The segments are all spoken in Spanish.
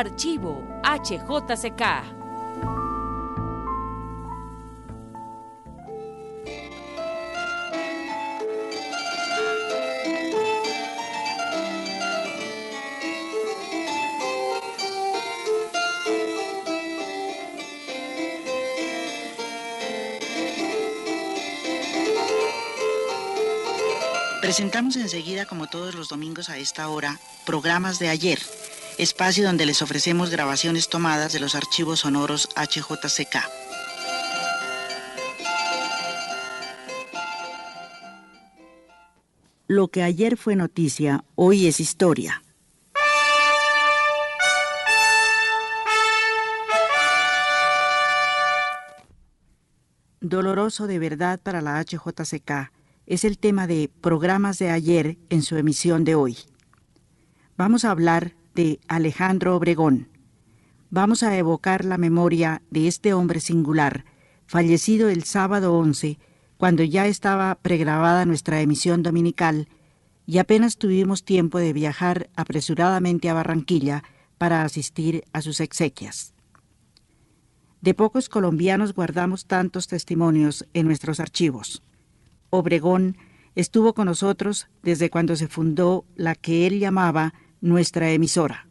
Archivo HJCK. Presentamos enseguida, como todos los domingos a esta hora, programas de ayer, espacio donde les ofrecemos grabaciones tomadas de los archivos sonoros HJCK. Lo que ayer fue noticia, hoy es historia. Doloroso de verdad para la HJCK es el tema de programas de ayer en su emisión de hoy. Vamos a hablar de Alejandro Obregón. Vamos a evocar la memoria de este hombre singular, fallecido el sábado 11, cuando ya estaba pregrabada nuestra emisión dominical y apenas tuvimos tiempo de viajar apresuradamente a Barranquilla para asistir a sus exequias. De pocos colombianos guardamos tantos testimonios en nuestros archivos. Obregón estuvo con nosotros desde cuando se fundó la que él llamaba nuestra emisora.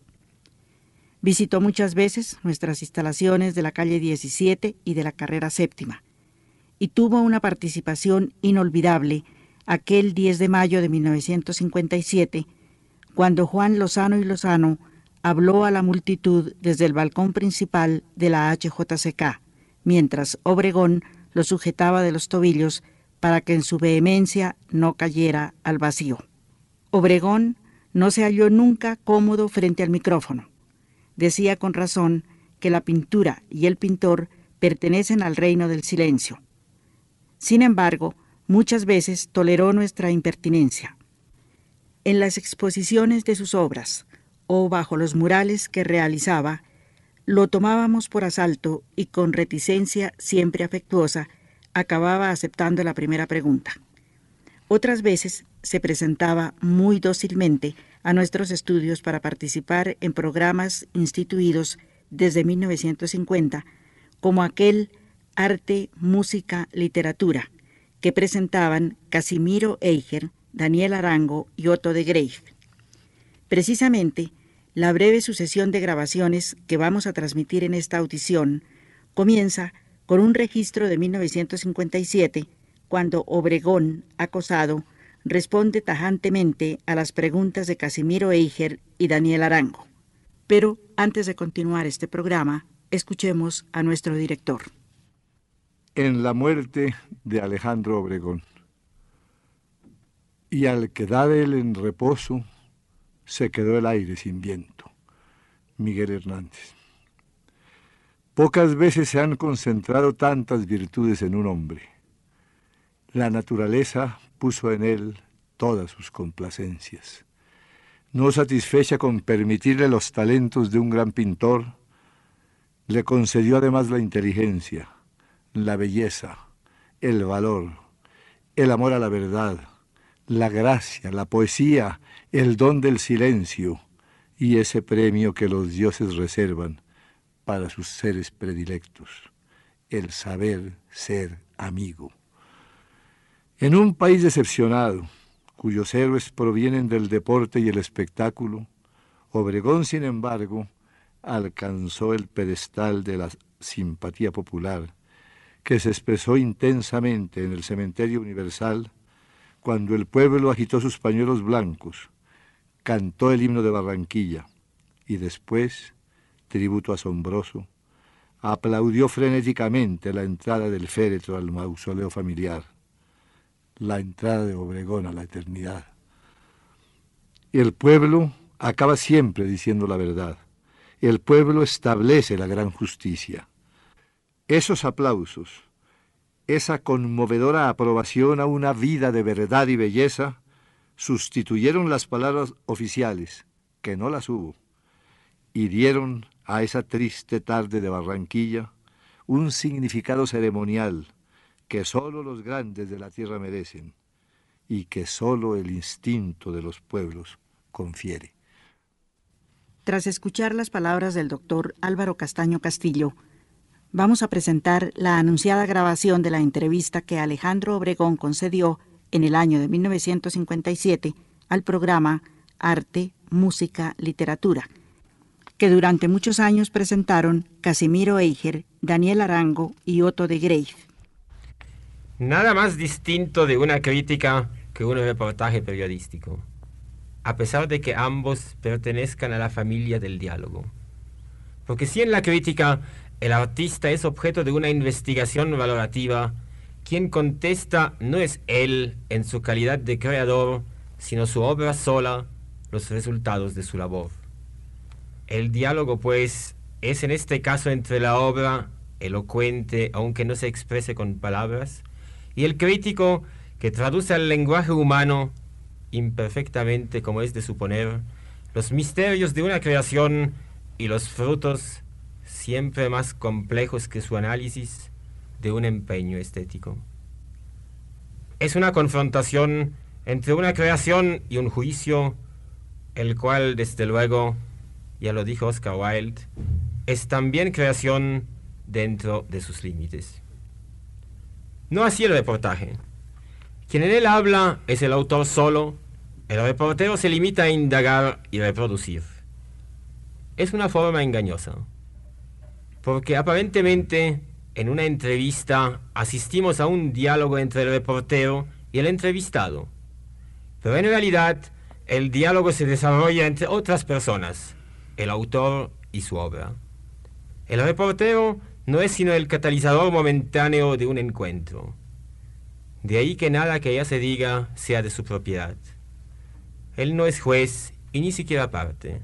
Visitó muchas veces nuestras instalaciones de la calle 17 y de la carrera séptima, y tuvo una participación inolvidable aquel 10 de mayo de 1957, cuando Juan Lozano y Lozano habló a la multitud desde el balcón principal de la HJCK, mientras Obregón lo sujetaba de los tobillos para que en su vehemencia no cayera al vacío. Obregón no se halló nunca cómodo frente al micrófono. Decía con razón que la pintura y el pintor pertenecen al reino del silencio. Sin embargo, muchas veces toleró nuestra impertinencia. En las exposiciones de sus obras o bajo los murales que realizaba, lo tomábamos por asalto y con reticencia siempre afectuosa acababa aceptando la primera pregunta. Otras veces se presentaba muy dócilmente a nuestros estudios para participar en programas instituidos desde 1950, como aquel Arte, Música, Literatura, que presentaban Casimiro Eiger, Daniel Arango y Otto de Greif. Precisamente, la breve sucesión de grabaciones que vamos a transmitir en esta audición comienza con un registro de 1957, cuando Obregón, acosado, responde tajantemente a las preguntas de Casimiro Eiger y Daniel Arango. Pero antes de continuar este programa, escuchemos a nuestro director. En la muerte de Alejandro Obregón. Y al quedar él en reposo, se quedó el aire sin viento. Miguel Hernández. Pocas veces se han concentrado tantas virtudes en un hombre. La naturaleza puso en él todas sus complacencias. No satisfecha con permitirle los talentos de un gran pintor, le concedió además la inteligencia, la belleza, el valor, el amor a la verdad, la gracia, la poesía, el don del silencio y ese premio que los dioses reservan para sus seres predilectos, el saber ser amigo. En un país decepcionado, cuyos héroes provienen del deporte y el espectáculo, Obregón, sin embargo, alcanzó el pedestal de la simpatía popular, que se expresó intensamente en el cementerio universal cuando el pueblo agitó sus pañuelos blancos, cantó el himno de Barranquilla y después tributo asombroso, aplaudió frenéticamente la entrada del féretro al mausoleo familiar, la entrada de Obregón a la eternidad. El pueblo acaba siempre diciendo la verdad. El pueblo establece la gran justicia. Esos aplausos, esa conmovedora aprobación a una vida de verdad y belleza, sustituyeron las palabras oficiales, que no las hubo, y dieron a esa triste tarde de Barranquilla un significado ceremonial que sólo los grandes de la tierra merecen y que sólo el instinto de los pueblos confiere. Tras escuchar las palabras del doctor Álvaro Castaño Castillo, vamos a presentar la anunciada grabación de la entrevista que Alejandro Obregón concedió en el año de 1957 al programa Arte, Música, Literatura, que durante muchos años presentaron Casimiro Eiger, Daniel Arango y Otto de Greif. Nada más distinto de una crítica que un reportaje periodístico, a pesar de que ambos pertenezcan a la familia del diálogo. Porque si en la crítica el artista es objeto de una investigación valorativa, quien contesta no es él en su calidad de creador, sino su obra sola, los resultados de su labor. El diálogo, pues, es en este caso entre la obra, elocuente, aunque no se exprese con palabras, y el crítico, que traduce al lenguaje humano, imperfectamente como es de suponer, los misterios de una creación y los frutos, siempre más complejos que su análisis, de un empeño estético. Es una confrontación entre una creación y un juicio, el cual, desde luego, ya lo dijo Oscar Wilde, es también creación dentro de sus límites. No así el reportaje. Quien en él habla es el autor solo, el reportero se limita a indagar y reproducir. Es una forma engañosa, porque aparentemente en una entrevista asistimos a un diálogo entre el reportero y el entrevistado, pero en realidad el diálogo se desarrolla entre otras personas, el autor y su obra. El reportero no es sino el catalizador momentáneo de un encuentro. De ahí que nada que ella se diga sea de su propiedad. Él no es juez y ni siquiera parte.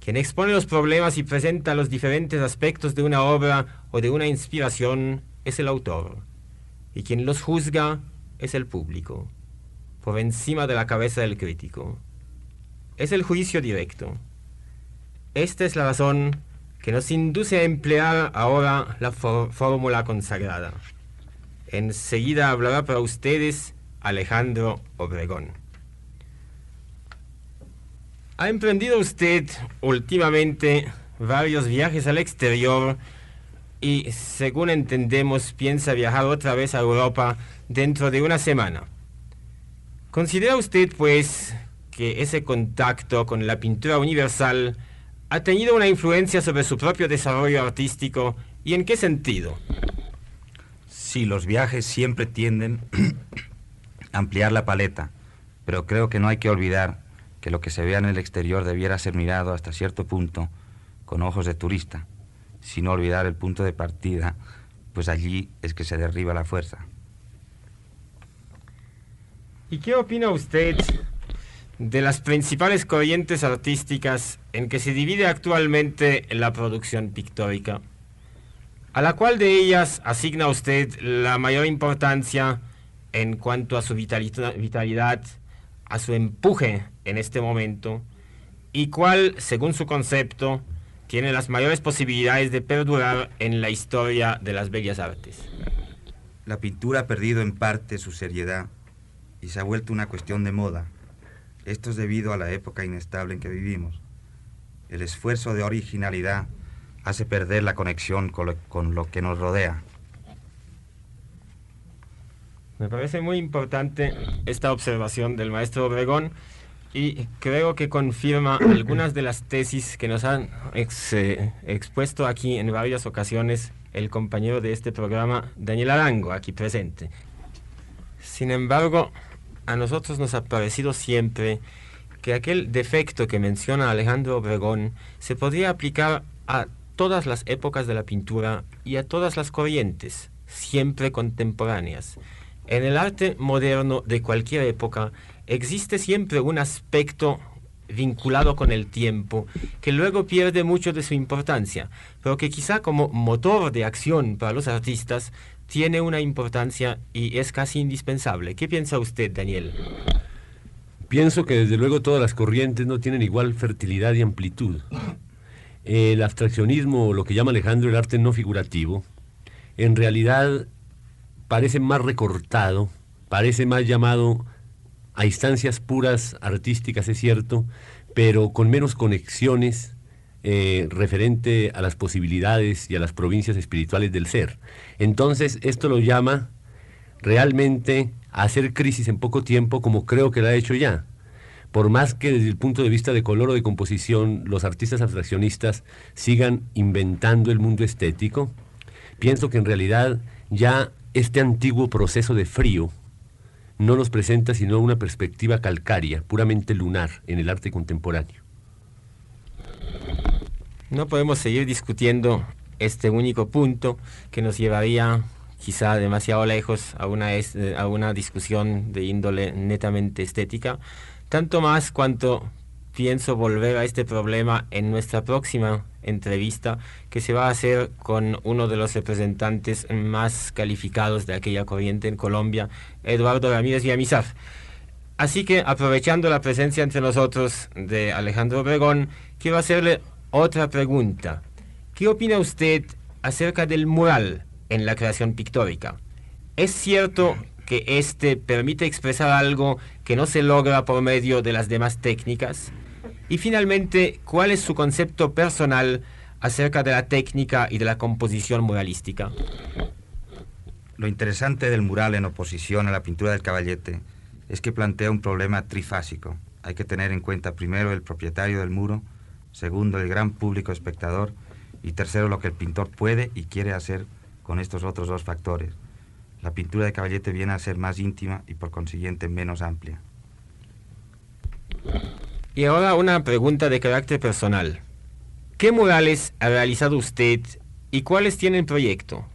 Quien expone los problemas y presenta los diferentes aspectos de una obra o de una inspiración es el autor, y quien los juzga es el público, por encima de la cabeza del crítico. Es el juicio directo. Esta es la razón que nos induce a emplear ahora la fórmula consagrada. Enseguida hablará para ustedes Alejandro Obregón. ¿Ha emprendido usted últimamente varios viajes al exterior y, según entendemos, piensa viajar otra vez a Europa dentro de una semana? ¿Considera usted, pues, que ese contacto con la pintura universal ha tenido una influencia sobre su propio desarrollo artístico y en qué sentido? Sí, los viajes siempre tienden a ampliar la paleta, pero creo que no hay que olvidar que lo que se vea en el exterior debiera ser mirado hasta cierto punto con ojos de turista, sin olvidar el punto de partida, pues allí es que se derriba la fuerza. ¿Y qué opina usted de las principales corrientes artísticas en que se divide actualmente la producción pictórica, a la cual de ellas asigna usted la mayor importancia en cuanto a su vitalidad, a su empuje en este momento, y cuál, según su concepto, tiene las mayores posibilidades de perdurar en la historia de las bellas artes. La pintura ha perdido en parte su seriedad y se ha vuelto una cuestión de moda esto es debido a la época inestable en que vivimos. El esfuerzo de originalidad hace perder la conexión con lo, que nos rodea. Me parece muy importante esta observación del maestro Obregón y creo que confirma algunas de las tesis que nos han eh, expuesto aquí en varias ocasiones el compañero de este programa, Daniel Arango, aquí presente. Sin embargo, a nosotros nos ha parecido siempre que aquel defecto que menciona Alejandro Obregón se podría aplicar a todas las épocas de la pintura y a todas las corrientes, siempre contemporáneas. En el arte moderno de cualquier época existe siempre un aspecto vinculado con el tiempo, que luego pierde mucho de su importancia, pero que quizá como motor de acción para los artistas tiene una importancia y es casi indispensable. ¿Qué piensa usted, Daniel? Pienso que desde luego todas las corrientes no tienen igual fertilidad y amplitud. El abstraccionismo, lo que llama Alejandro el arte no figurativo, en realidad parece más recortado, parece más llamado a instancias puras artísticas, es cierto, pero con menos conexiones eh, referente a las posibilidades y a las provincias espirituales del ser. Entonces, esto lo llama realmente a hacer crisis en poco tiempo, como creo que lo ha hecho ya. Por más que desde el punto de vista de color o de composición los artistas abstraccionistas sigan inventando el mundo estético, pienso que en realidad ya este antiguo proceso de frío no nos presenta sino una perspectiva calcárea, puramente lunar en el arte contemporáneo. No podemos seguir discutiendo este único punto que nos llevaría quizá demasiado lejos a una, a una discusión de índole netamente estética, tanto más cuanto pienso volver a este problema en nuestra próxima entrevista que se va a hacer con uno de los representantes más calificados de aquella corriente en Colombia, Eduardo Ramírez Villamizar. Así que aprovechando la presencia entre nosotros de Alejandro Obregón, quiero hacerle otra pregunta. ¿Qué opina usted acerca del mural en la creación pictórica? ¿Es cierto que éste permite expresar algo que no se logra por medio de las demás técnicas? Y finalmente, ¿cuál es su concepto personal acerca de la técnica y de la composición muralística? Lo interesante del mural en oposición a la pintura del caballete es que plantea un problema trifásico. Hay que tener en cuenta primero el propietario del muro, segundo el gran público espectador y tercero lo que el pintor puede y quiere hacer con estos otros dos factores. La pintura de caballete viene a ser más íntima y por consiguiente menos amplia. Y ahora una pregunta de carácter personal. ¿Qué murales ha realizado usted y cuáles tienen proyecto?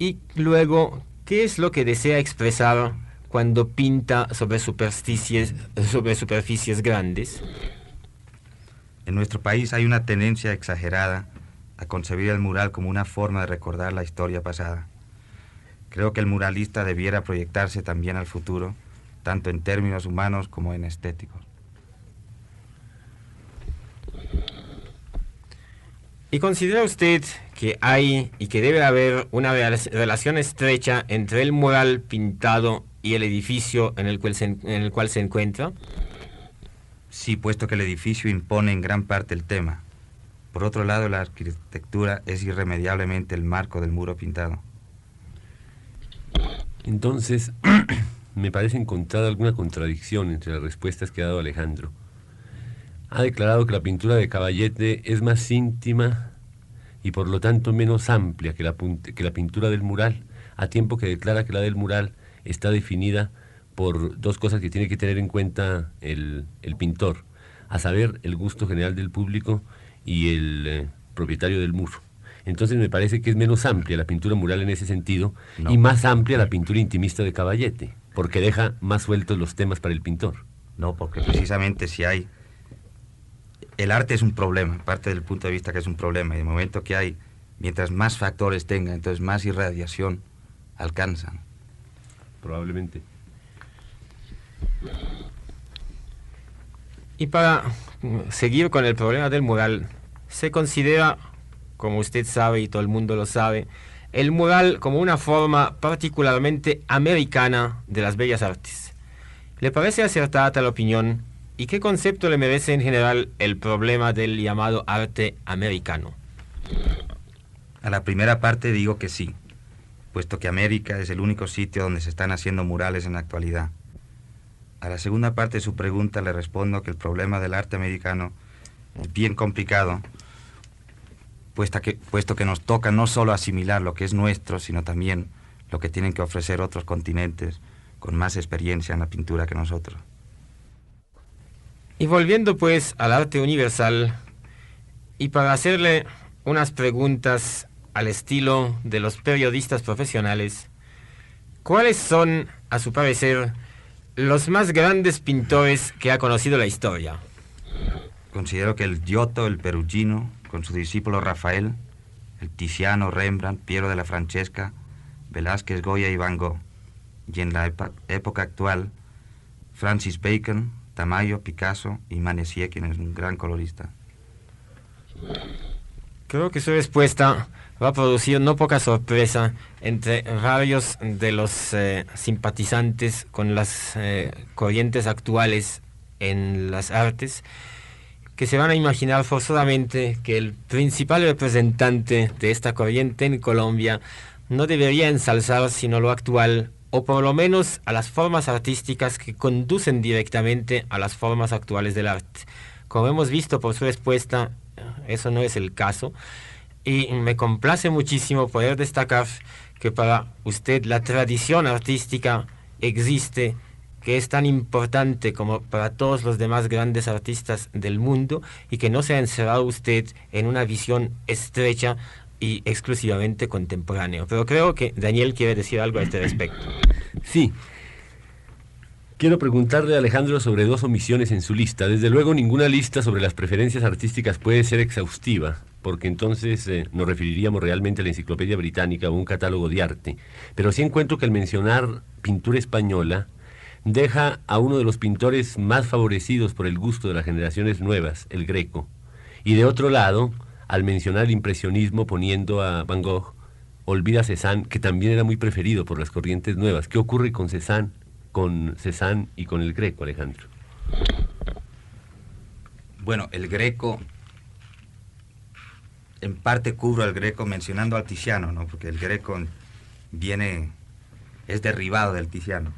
Y luego, ¿qué es lo que desea expresar cuando pinta sobre superficies, sobre superficies grandes? En nuestro país hay una tendencia exagerada a concebir el mural como una forma de recordar la historia pasada. Creo que el muralista debiera proyectarse también al futuro, tanto en términos humanos como en estéticos. ¿Y considera usted que hay y que debe haber una relación estrecha entre el mural pintado y el edificio en el cual se, en el cual se encuentra? Sí, puesto que el edificio impone en gran parte el tema. Por otro lado, la arquitectura es irremediablemente el marco del muro pintado. Entonces, me parece encontrar alguna contradicción entre las respuestas que ha dado Alejandro ha declarado que la pintura de Caballete es más íntima y por lo tanto menos amplia que la, que la pintura del mural, a tiempo que declara que la del mural está definida por dos cosas que tiene que tener en cuenta el, pintor, a saber, el gusto general del público y el eh, propietario del muro. Entonces me parece que es menos amplia la pintura mural en ese sentido y más amplia la pintura intimista de Caballete, porque deja más sueltos los temas para el pintor. No, porque precisamente si hay el arte es un problema, parte del punto de vista que es un problema, y el momento que hay, mientras más factores tenga, entonces más irradiación alcanzan. Probablemente. Y para seguir con el problema del mural, se considera, como usted sabe y todo el mundo lo sabe, el mural como una forma particularmente americana de las bellas artes. ¿Le parece acertada tal opinión ¿Y qué concepto le merece en general el problema del llamado arte americano? A la primera parte digo que sí, puesto que América es el único sitio donde se están haciendo murales en la actualidad. A la segunda parte de su pregunta le respondo que el problema del arte americano es bien complicado, puesto que, puesto que nos toca no solo asimilar lo que es nuestro, sino también lo que tienen que ofrecer otros continentes con más experiencia en la pintura que nosotros. Y volviendo pues al arte universal, y para hacerle unas preguntas al estilo de los periodistas profesionales, ¿cuáles son, a su parecer, los más grandes pintores que ha conocido la historia? Considero que el Giotto, el Perugino, con su discípulo Rafael, el Tiziano, Rembrandt, Piero de la Francesca, Velázquez, Goya y Van Gogh, y en la época actual, Francis Bacon, Tamayo, Picasso y Manessier, quien es un gran colorista. Creo que su respuesta va a producir no poca sorpresa entre varios de los eh, simpatizantes con las eh, corrientes actuales en las artes, que se van a imaginar forzosamente que el principal representante de esta corriente en Colombia no debería ensalzar sino lo actual, o por lo menos a las formas artísticas que conducen directamente a las formas actuales del arte. Como hemos visto por su respuesta, eso no es el caso, y me complace muchísimo poder destacar que para usted la tradición artística existe, que es tan importante como para todos los demás grandes artistas del mundo y que no se ha encerrado usted en una visión estrecha y exclusivamente contemporáneo. Pero creo que Daniel quiere decir algo a este respecto. Sí. Quiero preguntarle a Alejandro sobre dos omisiones en su lista. Desde luego, ninguna lista sobre las preferencias artísticas puede ser exhaustiva, porque entonces eh, nos referiríamos realmente a la Enciclopedia Británica o un catálogo de arte. Pero sí encuentro que el mencionar pintura española deja a uno de los pintores más favorecidos por el gusto de las generaciones nuevas, el Greco. Y de otro lado, al mencionar el impresionismo poniendo a Van Gogh, olvida a Cézanne, que también era muy preferido por las corrientes nuevas. ¿Qué ocurre con Cézanne, con Cézanne y con el Greco, Alejandro? Bueno, el Greco, en parte cubro al Greco mencionando al Tiziano, ¿no? Porque el Greco viene, es derribado del Tiziano.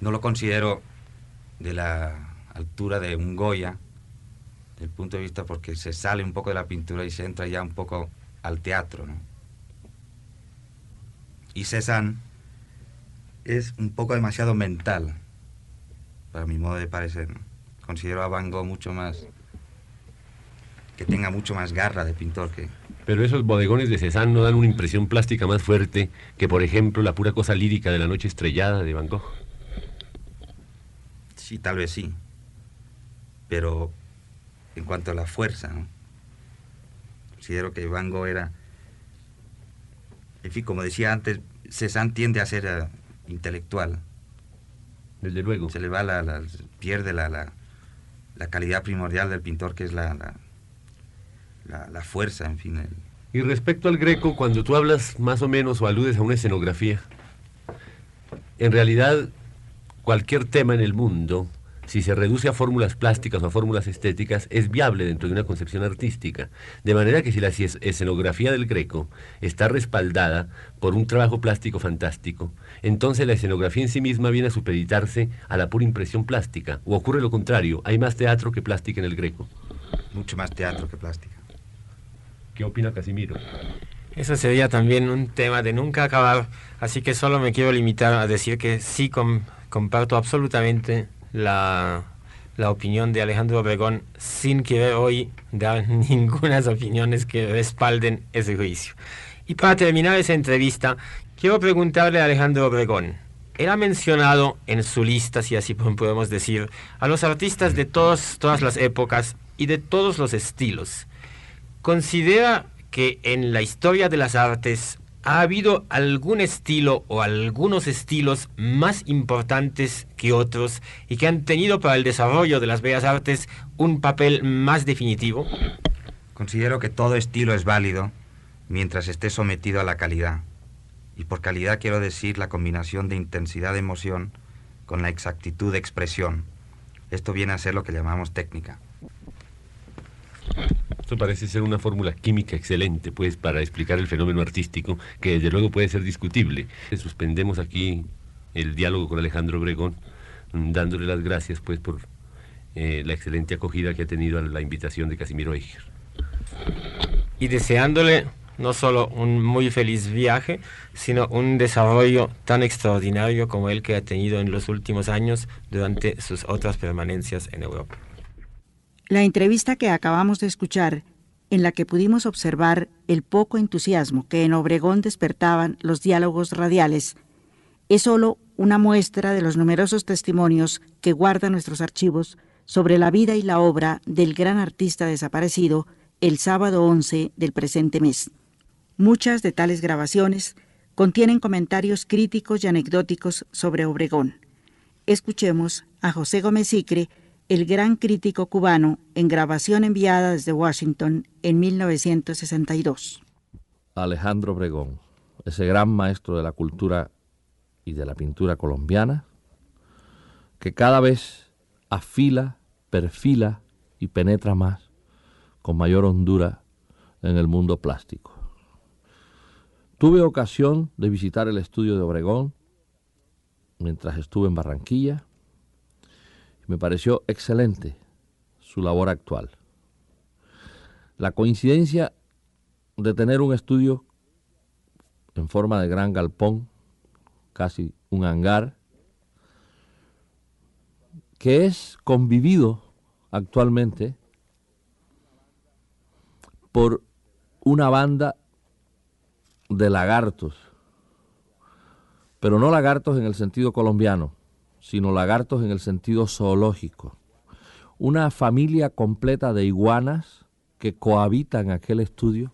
No lo considero de la altura de un Goya, del punto de vista porque se sale un poco de la pintura y se entra ya un poco al teatro. ¿no? Y Cézanne es un poco demasiado mental, para mi modo de parecer. Considero a Van Gogh mucho más, que tenga mucho más garra de pintor que... Pero esos bodegones de Cézanne no dan una impresión plástica más fuerte que, por ejemplo, la pura cosa lírica de la noche estrellada de Van Gogh. Sí, tal vez sí. Pero en cuanto a la fuerza. Considero que Van Gogh era, en fin, como decía antes, Cézanne tiende a ser eh, intelectual. Desde luego. Se le va la, pierde la, la, calidad primordial del pintor, que es la, la, fuerza, en fin. Y respecto al greco, cuando tú hablas más o menos o aludes a una escenografía, en realidad cualquier tema en el mundo si se reduce a fórmulas plásticas o a fórmulas estéticas, es viable dentro de una concepción artística. De manera que si la escenografía del Greco está respaldada por un trabajo plástico fantástico, entonces la escenografía en sí misma viene a supeditarse a la pura impresión plástica. O ocurre lo contrario, hay más teatro que plástica en el Greco. Mucho más teatro que plástica. ¿Qué opina Casimiro? Eso sería también un tema de nunca acabar, así que solo me quiero limitar a decir que sí comparto absolutamente la, opinión de Alejandro Obregón sin querer hoy dar ninguna opiniones que respalden ese juicio. Y para terminar esa entrevista, quiero preguntarle a Alejandro Obregón. Él ha mencionado en su lista, si así podemos decir, a los artistas de todas las épocas y de todos los estilos. ¿Considera que en la historia de las artes ¿Ha habido algún estilo o algunos estilos más importantes que otros y que han tenido para el desarrollo de las bellas artes un papel más definitivo? Considero que todo estilo es válido mientras esté sometido a la calidad. Y por calidad quiero decir la combinación de intensidad de emoción con la exactitud de expresión. Esto viene a ser lo que llamamos técnica. Esto parece ser una fórmula química excelente, pues, para explicar el fenómeno artístico, que desde luego puede ser discutible. Suspendemos aquí el diálogo con Alejandro Obregón, mm, dándole las gracias, pues, por eh, la excelente acogida que ha tenido a la invitación de Casimiro Eicher. Y deseándole no solo un muy feliz viaje, sino un desarrollo tan extraordinario como el que ha tenido en los últimos años durante sus otras permanencias en Europa. La entrevista que acabamos de escuchar, en la que pudimos observar el poco entusiasmo que en Obregón despertaban los diálogos radiales, es solo una muestra de los numerosos testimonios que guardan nuestros archivos sobre la vida y la obra del gran artista desaparecido el sábado 11 del presente mes. Muchas de tales grabaciones contienen comentarios críticos y anecdóticos sobre Obregón. Escuchemos a José Gómez el gran crítico cubano en grabación enviada desde Washington en 1962. Alejandro Obregón, ese gran maestro de la cultura y de la pintura colombiana, que cada vez afila, perfila y penetra más, con mayor hondura, en el mundo plástico. Tuve ocasión de visitar el estudio de Obregón mientras estuve en Barranquilla me pareció excelente su labor actual. La coincidencia de tener un estudio en forma de gran galpón, casi un hangar, que es convivido actualmente por una banda de lagartos, pero no lagartos en el sentido colombiano, sino lagartos en el sentido zoológico. Una familia completa de iguanas que cohabitan aquel estudio.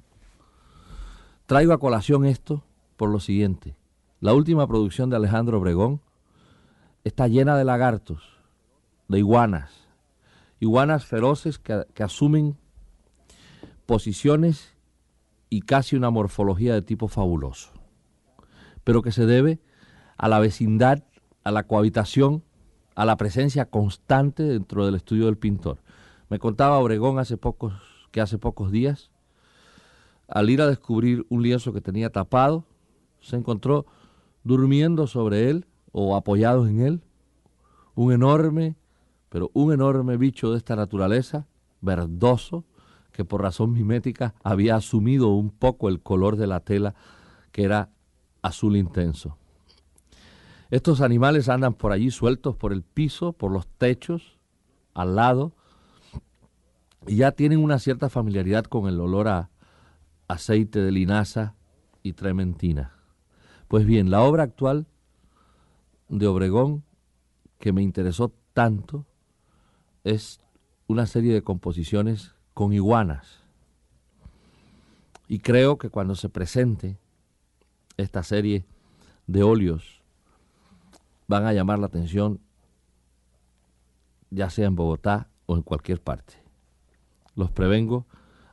Traigo a colación esto por lo siguiente. La última producción de Alejandro Obregón está llena de lagartos, de iguanas, iguanas feroces que, que asumen posiciones y casi una morfología de tipo fabuloso, pero que se debe a la vecindad, a la cohabitación, a la presencia constante dentro del estudio del pintor. Me contaba Obregón hace pocos, que hace pocos días, al ir a descubrir un lienzo que tenía tapado, se encontró durmiendo sobre él o apoyado en él un enorme, pero un enorme bicho de esta naturaleza, verdoso, que por razón mimética había asumido un poco el color de la tela, que era azul intenso. Estos animales andan por allí sueltos por el piso, por los techos, al lado, y ya tienen una cierta familiaridad con el olor a aceite de linaza y trementina. Pues bien, la obra actual de Obregón, que me interesó tanto, es una serie de composiciones con iguanas. Y creo que cuando se presente esta serie de óleos van a llamar la atención ya sea en Bogotá o en cualquier parte. Los prevengo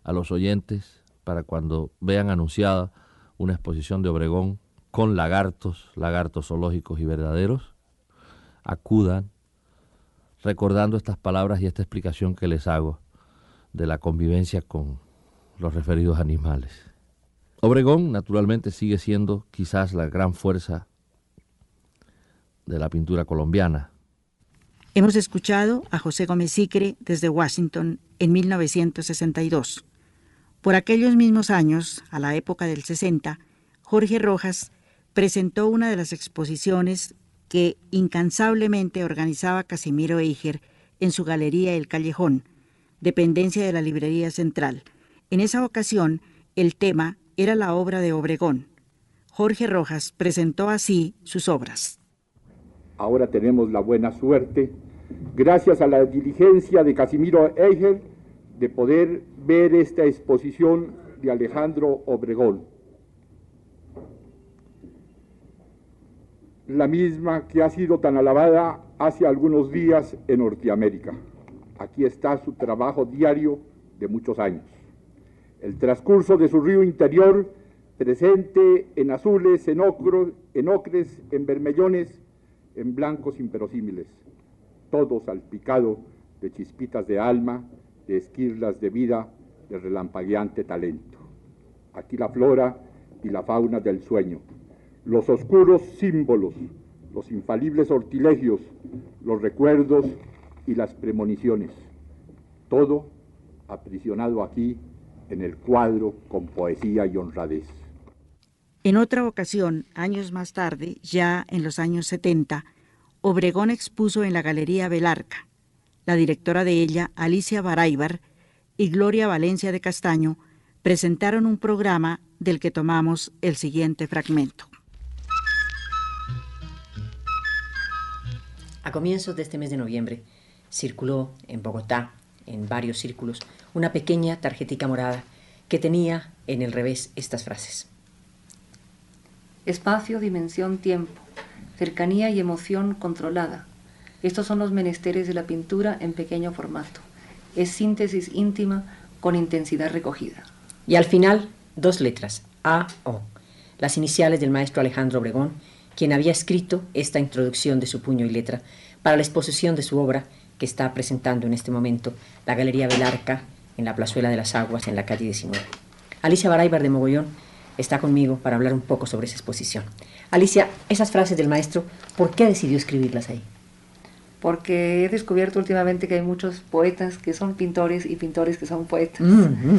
a los oyentes para cuando vean anunciada una exposición de Obregón con lagartos, lagartos zoológicos y verdaderos, acudan recordando estas palabras y esta explicación que les hago de la convivencia con los referidos animales. Obregón, naturalmente, sigue siendo quizás la gran fuerza de la pintura colombiana. Hemos escuchado a José Gómez Sicre desde Washington en 1962. Por aquellos mismos años, a la época del 60, Jorge Rojas presentó una de las exposiciones que incansablemente organizaba Casimiro Eiger en su galería El Callejón, dependencia de la Librería Central. En esa ocasión, el tema era la obra de Obregón. Jorge Rojas presentó así sus obras. Ahora tenemos la buena suerte, gracias a la diligencia de Casimiro Eiger, de poder ver esta exposición de Alejandro Obregón. La misma que ha sido tan alabada hace algunos días en Norteamérica. Aquí está su trabajo diario de muchos años. El transcurso de su río interior, presente en azules, en, en ocres, en vermellones, en blancos inverosímiles, todo salpicado de chispitas de alma, de esquirlas de vida, de relampagueante talento. Aquí la flora y la fauna del sueño, los oscuros símbolos, los infalibles sortilegios, los recuerdos y las premoniciones. Todo aprisionado aquí en el cuadro con poesía y honradez. En otra ocasión, años más tarde, ya en los años 70, Obregón expuso en la Galería Belarca. La directora de ella, Alicia Baraybar, y Gloria Valencia de Castaño presentaron un programa del que tomamos el siguiente fragmento. A comienzos de este mes de noviembre, circuló en Bogotá, en varios círculos, una pequeña tarjetica morada que tenía en el revés estas frases. Espacio, dimensión, tiempo, cercanía y emoción controlada. Estos son los menesteres de la pintura en pequeño formato. Es síntesis íntima con intensidad recogida. Y al final, dos letras, A-O, las iniciales del maestro Alejandro Obregón, quien había escrito esta introducción de su puño y letra para la exposición de su obra que está presentando en este momento la Galería Belarca en la Plazuela de las Aguas en la calle 19. Alicia Baraybar de Mogollón está conmigo para hablar un poco sobre esa exposición. Alicia, esas frases del maestro, ¿por qué decidió escribirlas ahí? Porque he descubierto últimamente que hay muchos poetas que son pintores y pintores que son poetas. Mm,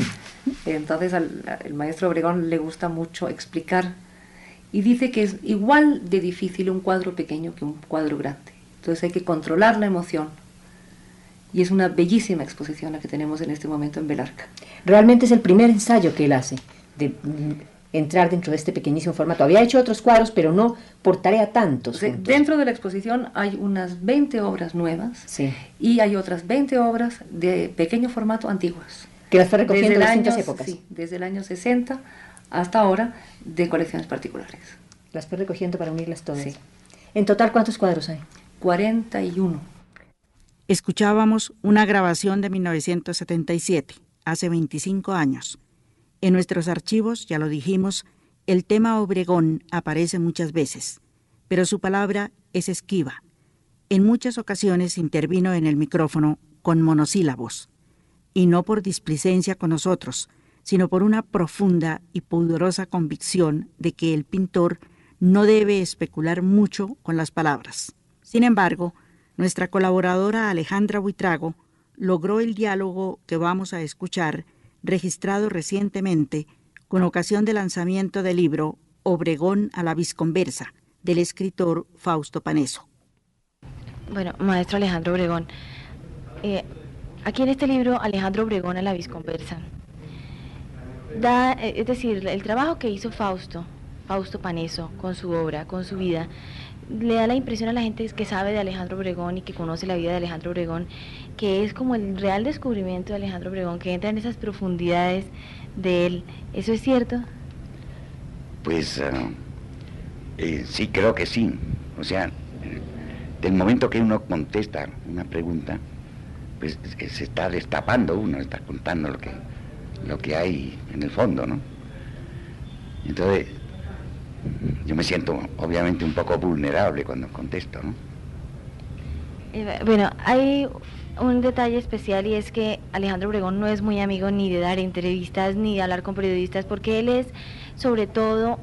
Entonces al el maestro Obregón le gusta mucho explicar y dice que es igual de difícil un cuadro pequeño que un cuadro grande. Entonces hay que controlar la emoción. Y es una bellísima exposición la que tenemos en este momento en Belarca. Realmente es el primer ensayo que él hace de entrar dentro de este pequeñísimo formato. Había hecho otros cuadros, pero no por tarea tantos. O sea, juntos. dentro de la exposición hay unas 20 obras nuevas Sí. y hay otras 20 obras de pequeño formato antiguas. Que las fue recogiendo Desde en el distintas año- épocas. sí, desde el año 60 hasta ahora de colecciones particulares. Las fue recogiendo para unirlas todas. Sí. En total, ¿cuántos cuadros hay? 41. Escuchábamos una grabación de 1977, hace 25 años. En nuestros archivos, ya lo dijimos, el tema Obregón aparece muchas veces, pero su palabra es esquiva. En muchas ocasiones intervino en el micrófono con monosílabos, y no por displicencia con nosotros, sino por una profunda y pudorosa convicción de que el pintor no debe especular mucho con las palabras. Sin embargo, nuestra colaboradora Alejandra Buitrago logró el diálogo que vamos a escuchar, registrado recientemente con ocasión del lanzamiento del libro Obregón a la Visconversa, del escritor Fausto Paneso. Bueno, maestro Alejandro Obregón, eh, aquí en este libro Alejandro Obregón a la Visconversa da, eh, es decir, el trabajo que hizo Fausto, Fausto Paneso, con su obra, con su vida, le da la impresión a la gente que sabe de Alejandro Obregón y que conoce la vida de Alejandro Obregón, que es como el real descubrimiento de Alejandro Obregón, que entra en esas profundidades de él. ¿Eso es cierto? Pues eh, eh, sí, creo que sí. O sea, del momento que uno contesta una pregunta, pues se está destapando uno, está contando lo que, lo que hay en el fondo, ¿no? Entonces, yo me siento obviamente un poco vulnerable cuando contesto, ¿no? Eh, Bueno, hay un detalle especial y es que Alejandro Obregón no es muy amigo ni de dar entrevistas ni de hablar con periodistas porque él es sobre todo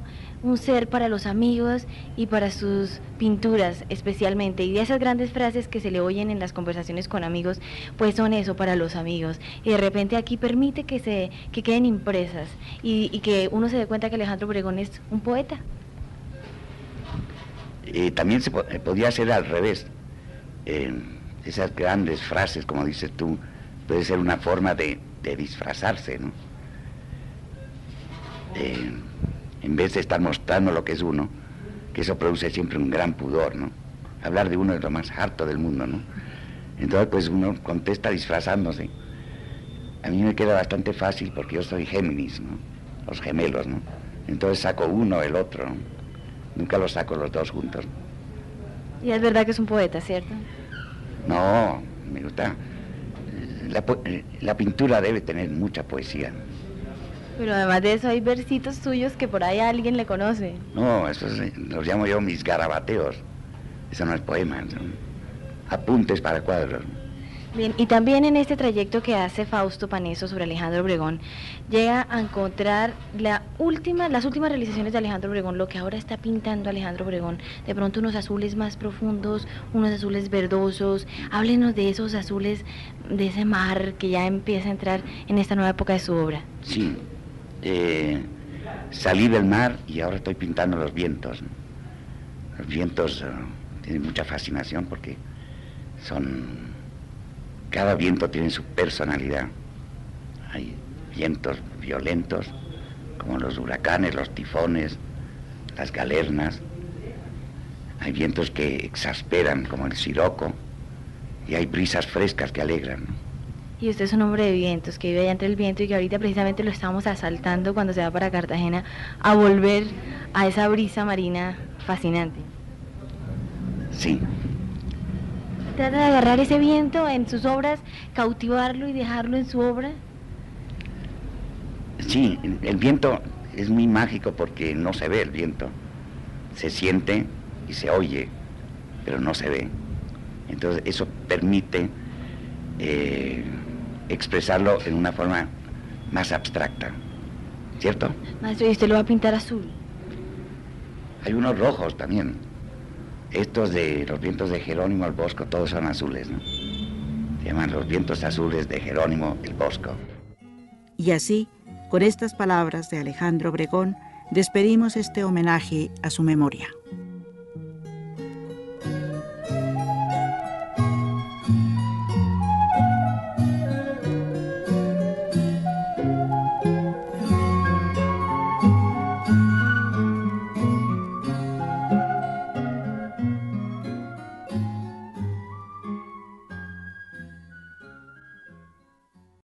un ser para los amigos y para sus pinturas especialmente. Y de esas grandes frases que se le oyen en las conversaciones con amigos, pues son eso para los amigos. Y de repente aquí permite que, se, que queden impresas y, que uno se dé cuenta que Alejandro Obregón es un poeta. Eh, también se eh, podía hacer al revés. Eh, esas grandes frases, como dices tú, puede ser una forma de, de disfrazarse, ¿no? Eh, en vez de estar mostrando lo que es uno, que eso produce siempre un gran pudor, ¿no? Hablar de uno es lo más harto del mundo, ¿no? Entonces, pues uno contesta disfrazándose. A mí me queda bastante fácil porque yo soy Géminis, ¿no? Los gemelos, ¿no? Entonces saco uno, el otro, ¿no? Nunca los saco los dos juntos. Y es verdad que es un poeta, ¿cierto? No, me gusta. La, eh, la pintura debe tener mucha poesía. Pero además de eso hay versitos suyos que por ahí alguien le conoce. No, eso es, eh, los llamo yo mis garabateos. Eso no es poema, son apuntes para cuadros. Bien, y también en este trayecto que hace Fausto Paneso sobre Alejandro Obregón, llega a encontrar la última, las últimas realizaciones de Alejandro Obregón, lo que ahora está pintando Alejandro Obregón, de pronto unos azules más profundos, unos azules verdosos. Háblenos de esos azules, de ese mar que ya empieza a entrar en esta nueva época de su obra. Sí. Eh, salí del mar y ahora estoy pintando los vientos. Los vientos eh, tienen mucha fascinación porque son... Cada viento tiene su personalidad. Hay vientos violentos, como los huracanes, los tifones, las galernas. Hay vientos que exasperan, como el siroco. Y hay brisas frescas que alegran. Y usted es un hombre de vientos, que vive allá entre el viento y que ahorita precisamente lo estamos asaltando cuando se va para Cartagena a volver a esa brisa marina fascinante. Sí, Trata de agarrar ese viento en sus obras, cautivarlo y dejarlo en su obra. Sí, el viento es muy mágico porque no se ve el viento. Se siente y se oye, pero no se ve. Entonces eso permite eh, expresarlo en una forma más abstracta, ¿cierto? Maestro, ¿y usted lo va a pintar azul? Hay unos rojos también. Estos de los vientos de Jerónimo el Bosco, todos son azules, ¿no? Se llaman los vientos azules de Jerónimo el Bosco. Y así, con estas palabras de Alejandro Obregón, despedimos este homenaje a su memoria.